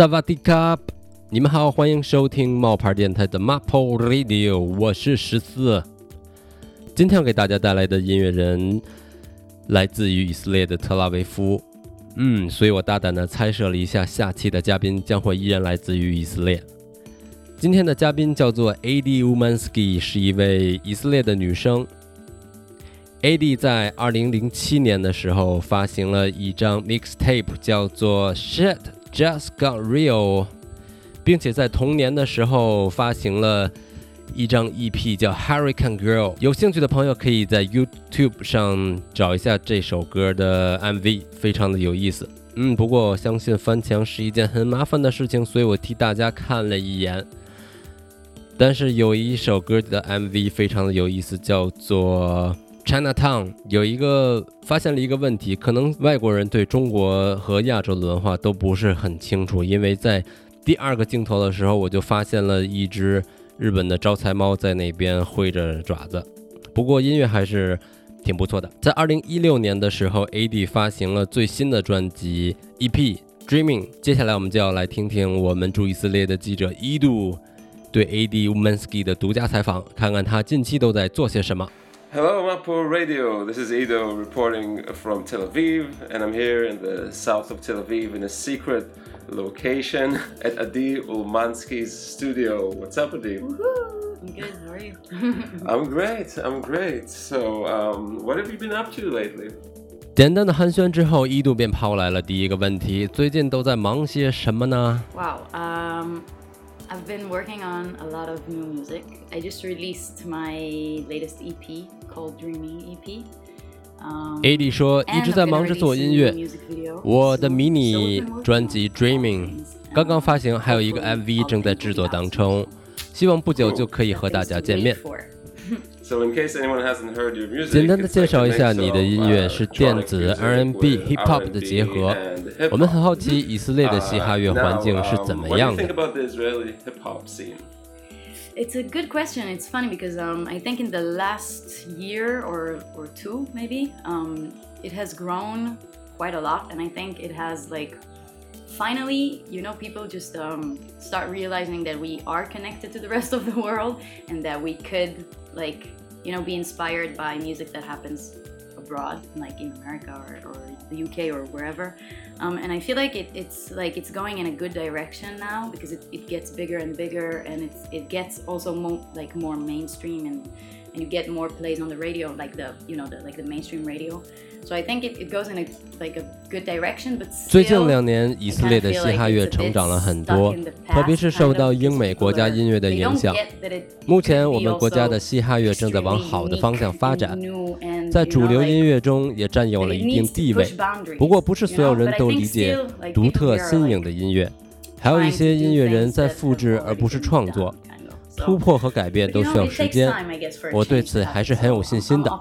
萨瓦迪卡，你们好，欢迎收听冒牌电台的 Maple Radio，我是十四。今天要给大家带来的音乐人来自于以色列的特拉维夫，嗯，所以我大胆的猜测了一下，下期的嘉宾将会依然来自于以色列。今天的嘉宾叫做 Adi Umansky，是一位以色列的女生。A.D. 在2007年的时候发行了一张 mixtape，叫做 Shit Just Got Real，并且在同年的时候发行了一张 EP，叫 Hurricane Girl。有兴趣的朋友可以在 YouTube 上找一下这首歌的 MV，非常的有意思。嗯，不过我相信翻墙是一件很麻烦的事情，所以我替大家看了一眼。但是有一首歌的 MV 非常的有意思，叫做。Chinatown 有一个发现了一个问题，可能外国人对中国和亚洲的文化都不是很清楚，因为在第二个镜头的时候，我就发现了一只日本的招财猫在那边挥着爪子。不过音乐还是挺不错的。在二零一六年的时候，AD 发行了最新的专辑 EP Dreaming。接下来我们就要来听听我们驻以色列的记者伊度对 AD Umansky 的独家采访，看看他近期都在做些什么。Hello, Mapo Radio. This is Ido reporting from Tel Aviv, and I'm here in the south of Tel Aviv in a secret location at Adi Ulmansky's studio. What's up, Adi? Woo-hoo. I'm good. How are you? I'm great. I'm great. So, um, what have you been up to lately? 简单的寒暄之后，伊度便抛来了第一个问题：最近都在忙些什么呢？Wow, um. I've been working on a lot of new music. I just released my latest EP called Dreaming EP. AD 说一直在忙着做音乐，我的迷你专辑 Dreaming 刚刚发行，还有一个 MV 正在制作当中，希望不久就可以和大家见面。 简单的介绍一下你的音乐是电子 R&B Hip Hop 的结合。我们很好奇以色列的嘻哈乐环境是怎么样的。It's a good question. It's funny because um, I think in the last year or, or two, maybe, um, it has grown quite a lot. And I think it has, like, finally, you know, people just um, start realizing that we are connected to the rest of the world and that we could, like, you know, be inspired by music that happens abroad, like in America or, or the UK or wherever. Um, and I feel like it, it's like it's going in a good direction now because it, it gets bigger and bigger and it's, it gets also more like more mainstream and, and you get more plays on the radio, like the you know the like the mainstream radio. So I think it, it goes in a like a good direction, but 最近两年，以色列的嘻哈乐成长了很多，特别是受到英美国家音乐的影响。目前，我们国家的嘻哈乐正在往好的方向发展，在主流音乐中也占有了一定地位。不过，不是所有人都理解独特新颖的音乐，还有一些音乐人在复制而不是创作。突破和改变都需要时间，我对此还是很有信心的。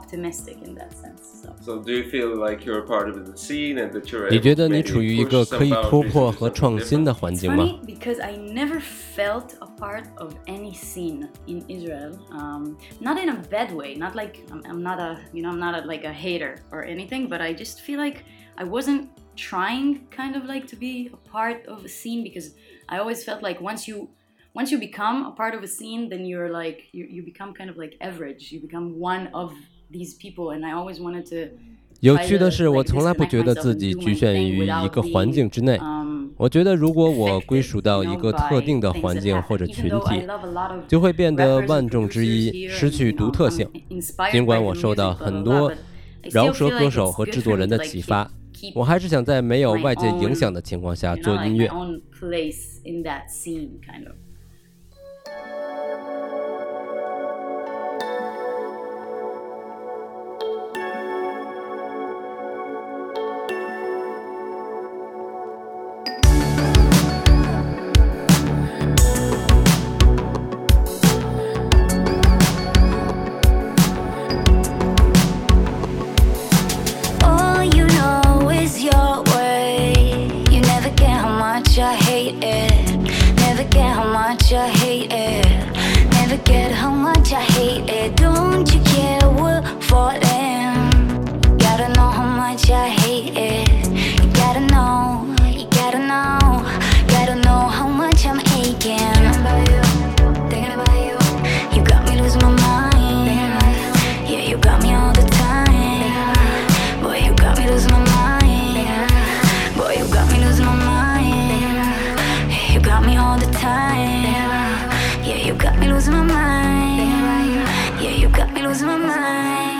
你觉得你处于一个可以突破和创新的环境吗？Because I never felt a part of any scene in Israel, um, not in a bad way, not like I'm, I'm not a, you know, I'm not a, like a hater or anything, but I just feel like I wasn't trying kind of like to be a part of a scene because I always felt like once you once you become a part of a scene then you're like you, you become kind of like average you become one of these people and i always wanted to 有趣的是，我从来不觉得自己局限于一个环境之内。我觉得，如果我归属到一个特定的环境或者群体，就会变得万众之一，失去独特性。尽管我受到很多饶舌歌手和制作人的启发，我还是想在没有外界影响的情况下做音乐。time. Yeah, you got me losing my mind. Yeah, you got me losing my mind.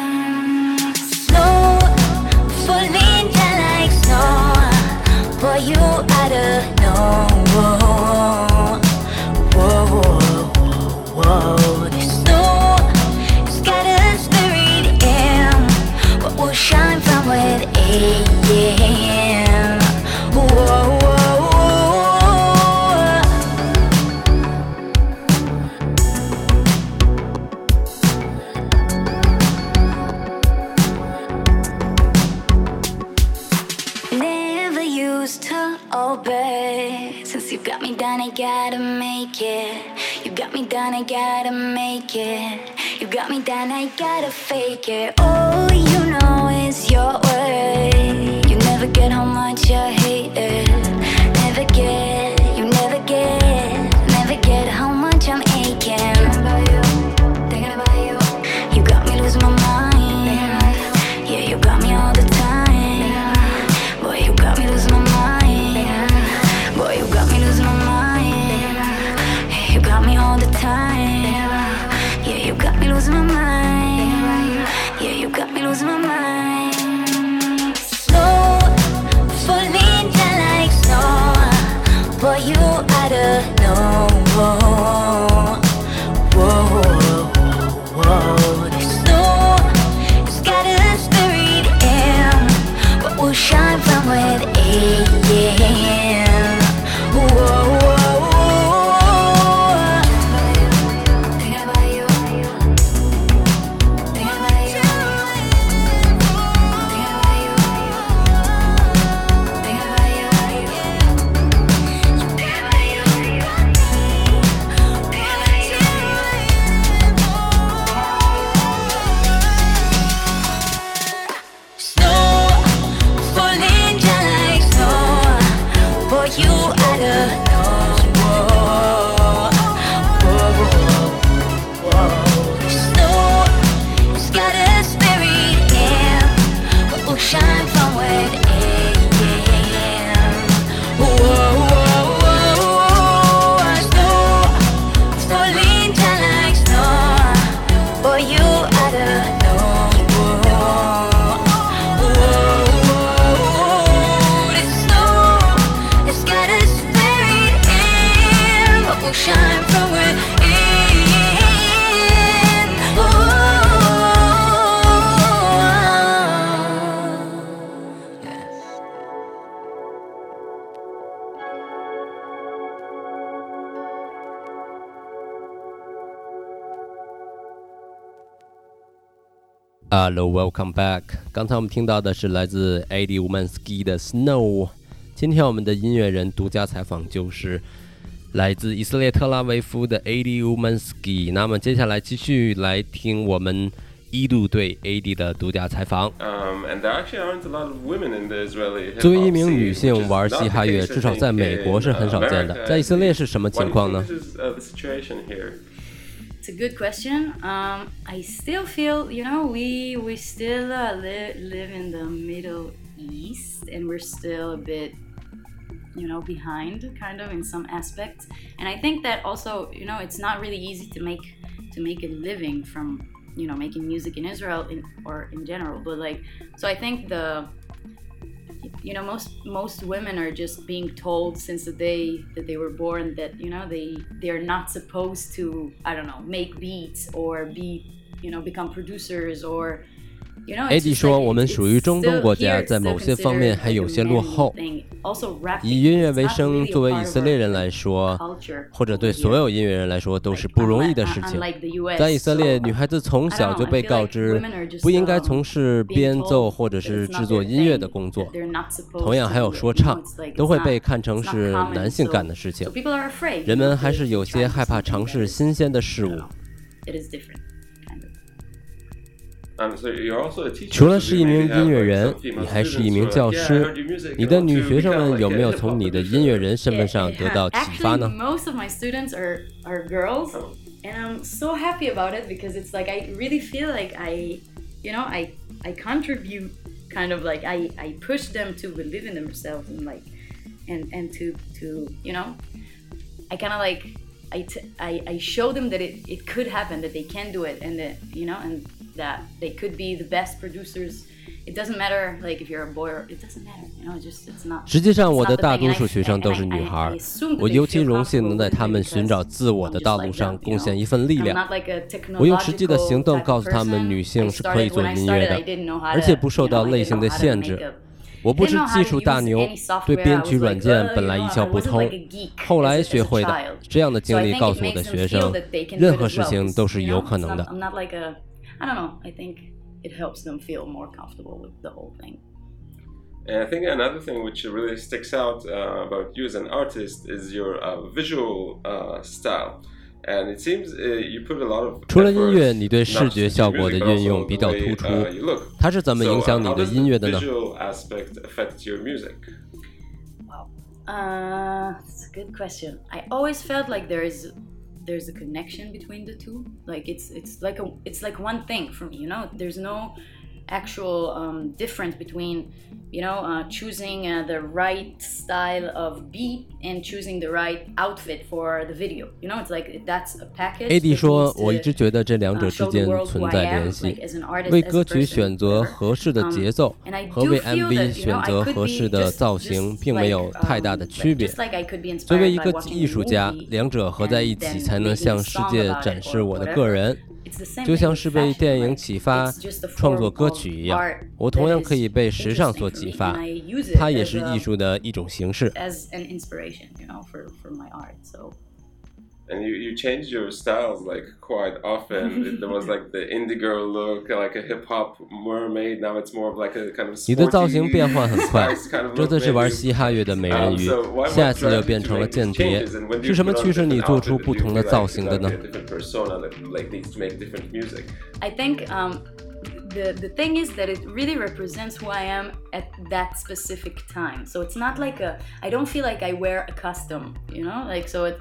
Down, I gotta make it. You got me down, I gotta fake it. Oh, you know it's your way. You never get how much I hate it. Hello, welcome back。刚才我们听到的是来自 AD Woman Ski 的 Snow。今天我们的音乐人独家采访就是来自以色列特拉维夫的 AD Woman Ski。那么接下来继续来听我们。一度对 AD 的独家采访。作为一名女性玩嘻哈乐，至少在美国是很少见的，在以色列是什么情况呢？A good question. Um, I still feel, you know, we we still uh, li- live in the Middle East, and we're still a bit, you know, behind, kind of in some aspects. And I think that also, you know, it's not really easy to make to make a living from, you know, making music in Israel in, or in general. But like, so I think the you know most most women are just being told since the day that they were born that you know they they're not supposed to i don't know make beats or be you know become producers or ad 说我们属于中东国家在某些方面还有些落后。以音乐为生作为以色列人来说或者对所有音乐人来说都是不容易的事情。在以色列女孩子从小就被告知不应该从事编奏或者是制作音乐的工作。同样还有说唱都会被看成是男性干的事情。人们还是有些害怕尝试新鲜的事物。除了 so 是 do 一 you 名 maybe have, 音乐 like, 人 some，female 你还是 students 一名 who are 教 like, "Yeah, I 师 heard your music,。你 I 的 want 女 to 学生 become 们 like 有 a 没有 hip-hop 从你的 producer." 音乐人身份 Yeah, 上 it 得 has- 到启发 actually, 呢？ most of my students are are girls, Oh. and I'm so happy about it because it's like I really feel like I, you know, I I contribute kind of like I I push them to believe in themselves and like and and to to you know, I kind of like I, t- I I show them that it it could happen that they can do it and that you know and 实际上我的大多数学生都是女孩我尤其荣幸能在他们寻找自我的道路上贡献一份力量我用实际的行动告诉他们女性是可以做音乐的而且不受到类型的限制我不是技术大牛对编曲软件本来一窍不通后来学会的这样的经历告诉我的学生任何事情都是有可能的 not-。I'm not like a, I don't know. I think it helps them feel more comfortable with the whole thing. And I think another thing which really sticks out uh, about you as an artist is your uh, visual uh, style. And it seems uh, you put a lot of 除了音 effort 乐，你对 not 视 just 觉 into 效果的 music, but 运用 also 比 the 较 way, 突出 uh,。you look. 它是怎么 So, 影 uh, 响你 how 的 does 音乐 the 的呢？ visual aspect affect your music? Uh, that's a good question. I always felt like there is there's a connection between the two. Like it's it's like a it's like one thing for me. You know, there's no actual um, difference between you know uh, choosing uh, the right style of beat and choosing the right outfit for the video. You know, it's like that's a package. AD 说我一直觉得这两者 uh, 之间存在联系为歌曲选择合适的 Um, 节奏和为 MV 选择合适的造型，并没有太大的 um, 区别作为一个艺术家，两者合在一起，才能向世界展示我的个人。就像是被电影启发创作歌曲一样我同样可以被时尚所启发它也是艺术的一种形式。as an inspiration you know for for my art so And you, you changed your styles like quite often. there was like the indie girl look, like a hip hop mermaid. Now it's more of like a kind of 你的造型 sporty 变换很快 spice kind，of 这 look 次是玩 maybe. 嘻哈乐的美人 Um, 鱼 so why- 下 what 次又 drives 变 you 成 to 了 make 间 these 谍 changes? And when do 是 you 什么 put on 驱使你 different 做出 outfit 不 that you 同的 feel 造 like 型 you 的 gotta 呢 be a different persona that like needs to make different music? I think um, the the thing is that it really represents who I am at that specific time. So it's not like a I don't feel like I wear a custom, you know? Like so it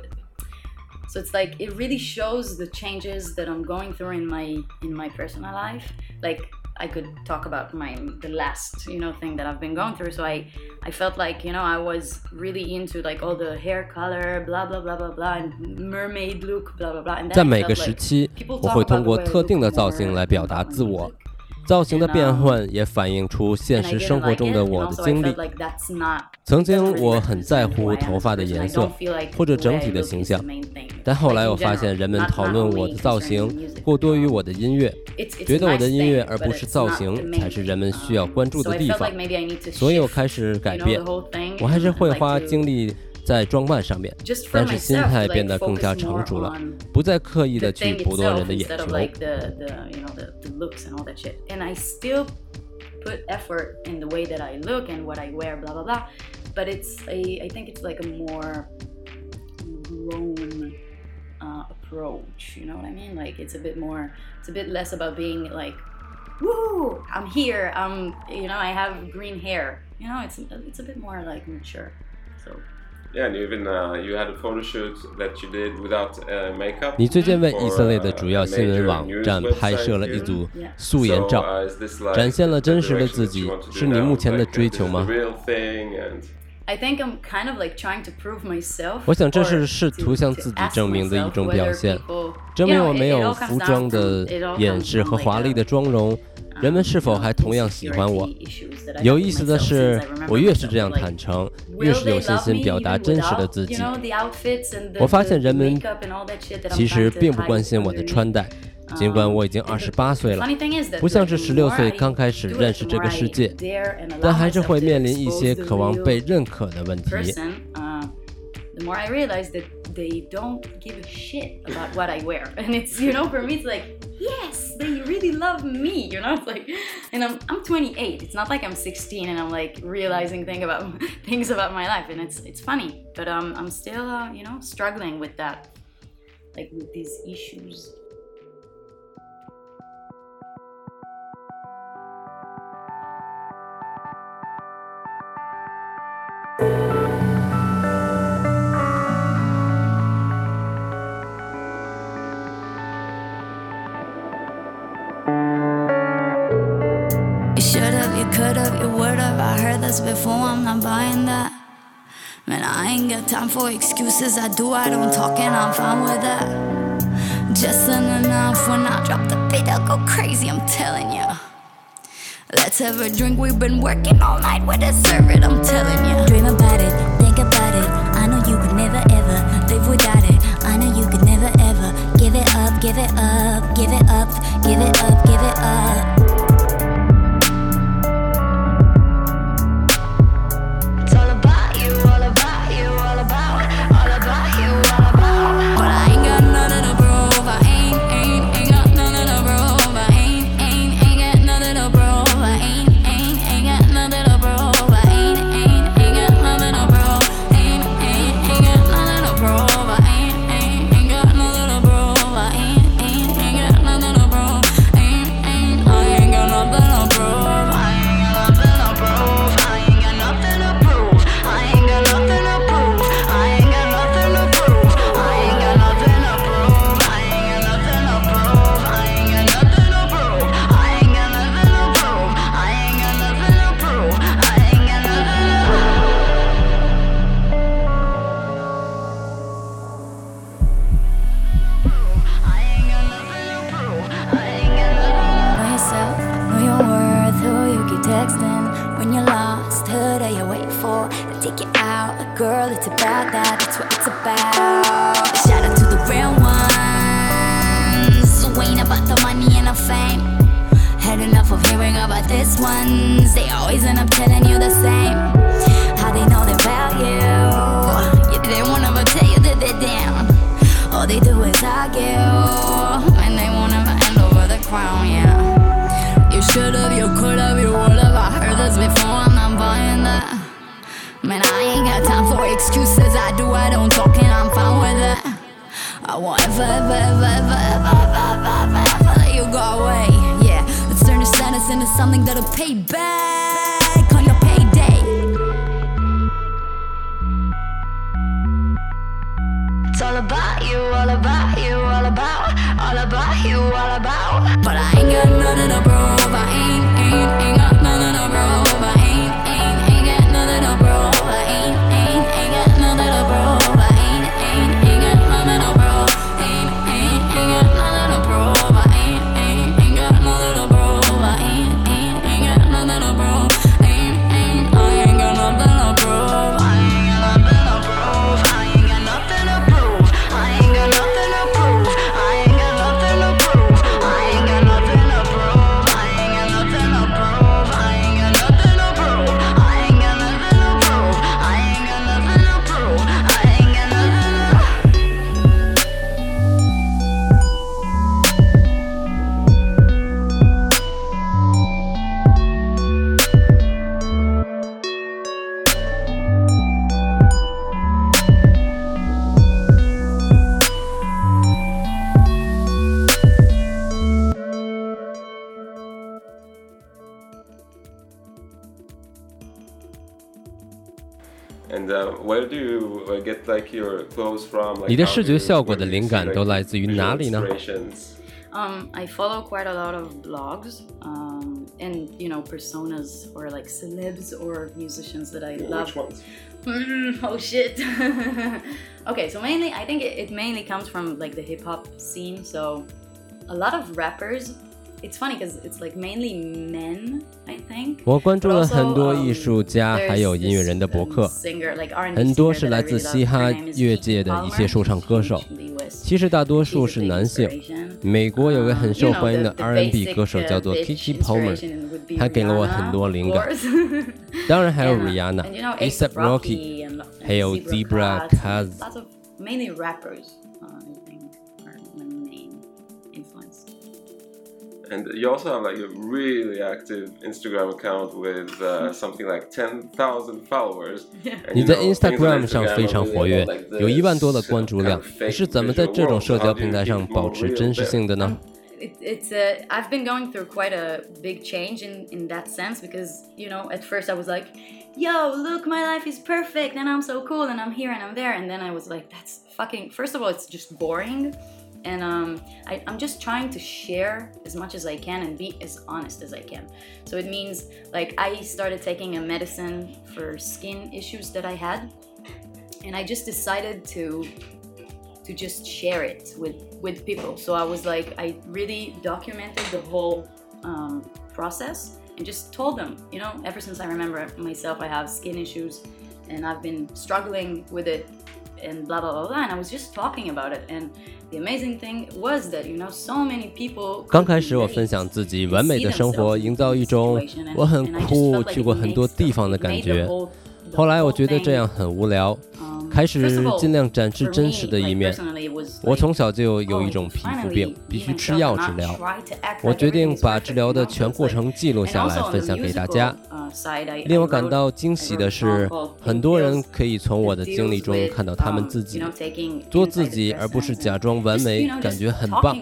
so it's like it really shows the changes that I'm going through in my in my personal life. Like I could talk about my the last you know thing that I've been going through. So I I felt like you know I was really into like all the hair color, blah blah blah blah blah, and mermaid look, blah blah blah. And then 在 I 每个 felt 时 like 期， people 我 talk 会 about 通 the 过 way I 特定的 look 造 more 型来表达 about my 自我 music.。 造型的变换也反映出现实生活中的我的经历。曾经我很在乎头发的颜色或者整体的形象。但后来我发现人们讨论我的造型过多于我的音乐觉得我的音乐而不是造型才是人们需要关注的地方。所以我开始改变。我还是会花精力在装扮上面， just for 但是心 myself, 态 to, 变 like, 得更加 focus 成 more 熟了 on，不再刻意 the 的去 thing 捕捉 itself 人的眼 instead of 球。 like the, the you know the, the looks and all that shit. And I still put effort in the way that I look and what I wear, blah blah blah. But it's a I think it's like a more grown uh, approach. You know what I mean? Like it's a bit more. It's a bit less about being like, woo, I'm here. I'm you know I have green hair. You know, it's it's a bit more like mature. So. Yeah, and even uh, you had a photo shoot that you did without uh, makeup. 你最近为以色列的 uh, 主要新闻网站拍摄了.一组.素颜 So, 照，uh, like 展现了真实的自己是你目前的追求吗 the？real thing, and I think I'm kind of like trying to prove myself. 我想这是试图向自己证明的一种表现，证明我没有服装的掩饰和华丽的妆容，人们是否还同样喜欢我？有意思的是，我越是这样坦诚，越是有信心表达真实的自己。我发现人们其实并不关心我的穿戴，尽管我已经二十八岁了，不像是十六岁刚开始认识这个世界，但还是会面临一些渴望被认可的问题。They don't give a shit about what I wear. And it's, you know, for me, it's like, yes, they really love me, you know? It's like, and I'm, I'm 28. It's not like I'm 16 and I'm like realizing thing about things about my life. And it's, it's funny, but um, I'm still, uh, you know, struggling with that, like with these issues. Before, I'm not buying that. Man, I ain't got time for excuses. I do, I don't talk, and I'm fine with that. Just enough when I drop the beat, I'll go crazy, I'm telling you. Let's have a drink, we've been working all night, we deserve it, I'm telling ya. I want ever, ever, ever, ever, ever, ever, ever, ever let you go away. Yeah, let's turn the sadness into something that'll pay back on your payday. It's all about you, all about you, all about, all about you, all about. But I ain't got nothing to prove. I 你的 how 视 do 觉 you- 效果 where 的 do you 灵 see, 感 like, 都来自于 visual 哪里呢？ inspirations? Um, I follow quite a lot of blogs um, and you know personas or like celebs or musicians that I love. Which ones? Mm, oh shit. okay, so mainly I think it, it mainly comes from like the hip hop scene. So a lot of rappers. It's funny because it's like mainly men, I think. 我关注了很多 um, 艺术家，还有音乐人的博 um, 客，singer, like R&B 很多是来自嘻哈乐界的一些说唱歌手 from the US. 其实大多数是男性。美国有个很 Um, 受欢迎的 R&B 歌手 uh, 叫做 Kiki Palmer，inspiration 他给了我很多灵感当然还有 uh, Rihanna、A$AP Rocky，and, and 还有 Zebra mainly rappers, And you also have like a really active Instagram account with uh, something like 10,000 followers. And 你 you 在 know, things on Instagram 上 Instagram 非 are 常 really 活跃 about, like,，有一万多的 this, 关注 uh, 量 kind of。fake 你是怎么在 visual 这种 world. 社 How 交 do you 平台 keep 上 it 保 more 持 real 真实 there? 性的呢？ It, it's a, I've been going through quite a big change in, in that sense because, you know, at first I was like, yo, look, my life is perfect and I'm so cool and I'm here and I'm there. And then I was like, that's fucking, first of all, it's just boring. And um, I, I'm just trying to share as much as I can and be as honest as I can. So it means like I started taking a medicine for skin issues that I had. And I just decided to to just share it with with people. So I was like, I really documented the whole um, process and just told them, you know, ever since I remember myself, I have skin issues and I've been struggling with it and blah blah blah blah. And I was just talking about it. And the amazing thing was that you know so many people. 刚开始我分享自己完美的生活，营造一种我很酷、去过很多地方的感觉。后来我觉得这样很无聊，开始尽量展示真实的一面。我从小就有一种皮肤病，必须吃药治疗。我决定把治疗的全过程记录下来，分享给大家。令我感到惊喜的是，很多人可以从我的经历中看到他们自己，做自己，而不是假装完美，感觉很棒。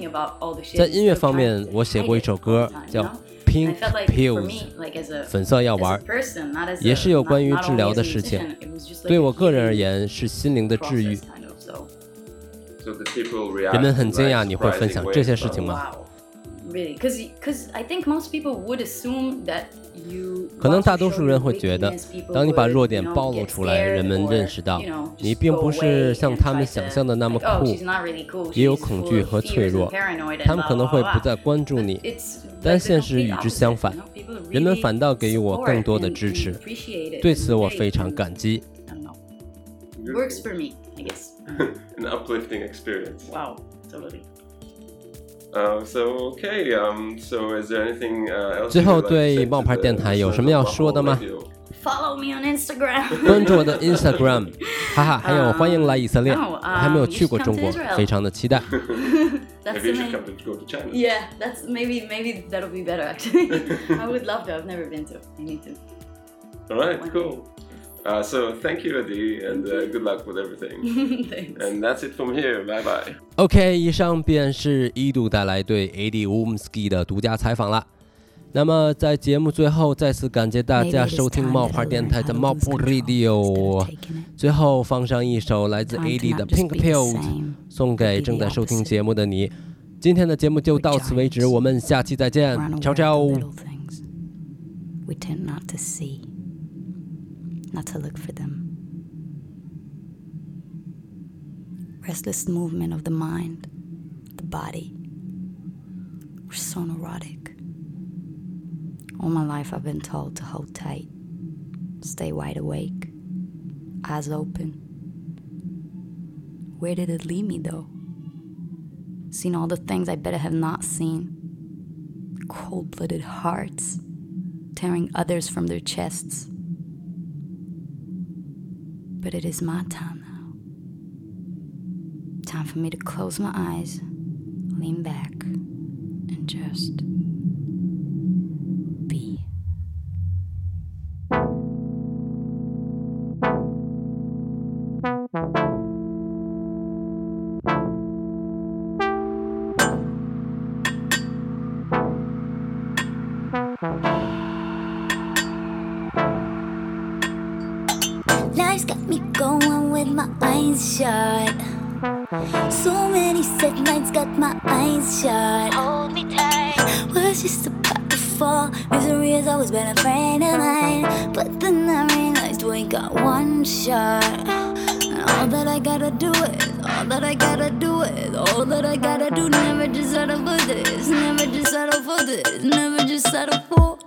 在音乐方面，我写过一首歌叫《Pink Pills》，粉色药丸，也是有关于治疗的事情。对我个人而言，是心灵的治愈。So the people react 人们很惊 like, 讶你会分享这些事情.吗？可能大多数人会觉得，当你把弱点暴露出来，人们认识到你并不是像他们想象的那么酷，也有恐惧和脆弱，他们可能会不再关注你。但现实与之相反，人们反倒给予我更多的支持，对此我非常感激。Works for me, I guess. An uplifting experience. Wow, totally. Uh, so okay, um, so is there anything uh, else? 最 you 后 would like to 对 say to 冒牌 the 电台有什么要说的吗 listeners of Mahou Radio? Follow me on Instagram. 关注我的 Instagram，哈哈，还有欢迎来以色列，哦我还没有去过 um, 中国 you should come to，Israel 非常的期待。 That's Maybe you the should main. come to go to China. Yeah, that's maybe maybe that'll be better actually. I would love to. I've never been to. I need to. All right, One cool. Uh, so thank you, Adi, and uh, good luck with everything. Thanks. and that's it from here. Bye bye. OK，以上便是一度带来对 AD Womski 的独家采访了。那么在节目最后，再次感谢大家收听冒牌电台的冒牌 Radio。最后放上一首来自 AD 的 Pink Pills，送给正在收听节目的你。今天的节目就到此为止，我们下期再见 ciao ciao。Not to look for them. Restless movement of the mind, the body. We're so neurotic. All my life, I've been told to hold tight, stay wide awake, eyes open. Where did it lead me, though? Seen all the things I better have not seen cold blooded hearts tearing others from their chests. But it is my time now. Time for me to close my eyes, lean back, and just got one shot. And all that I gotta do is, all that I gotta do is, all that I gotta do. Never just settle for this. Never just settle for this. Never just settle for.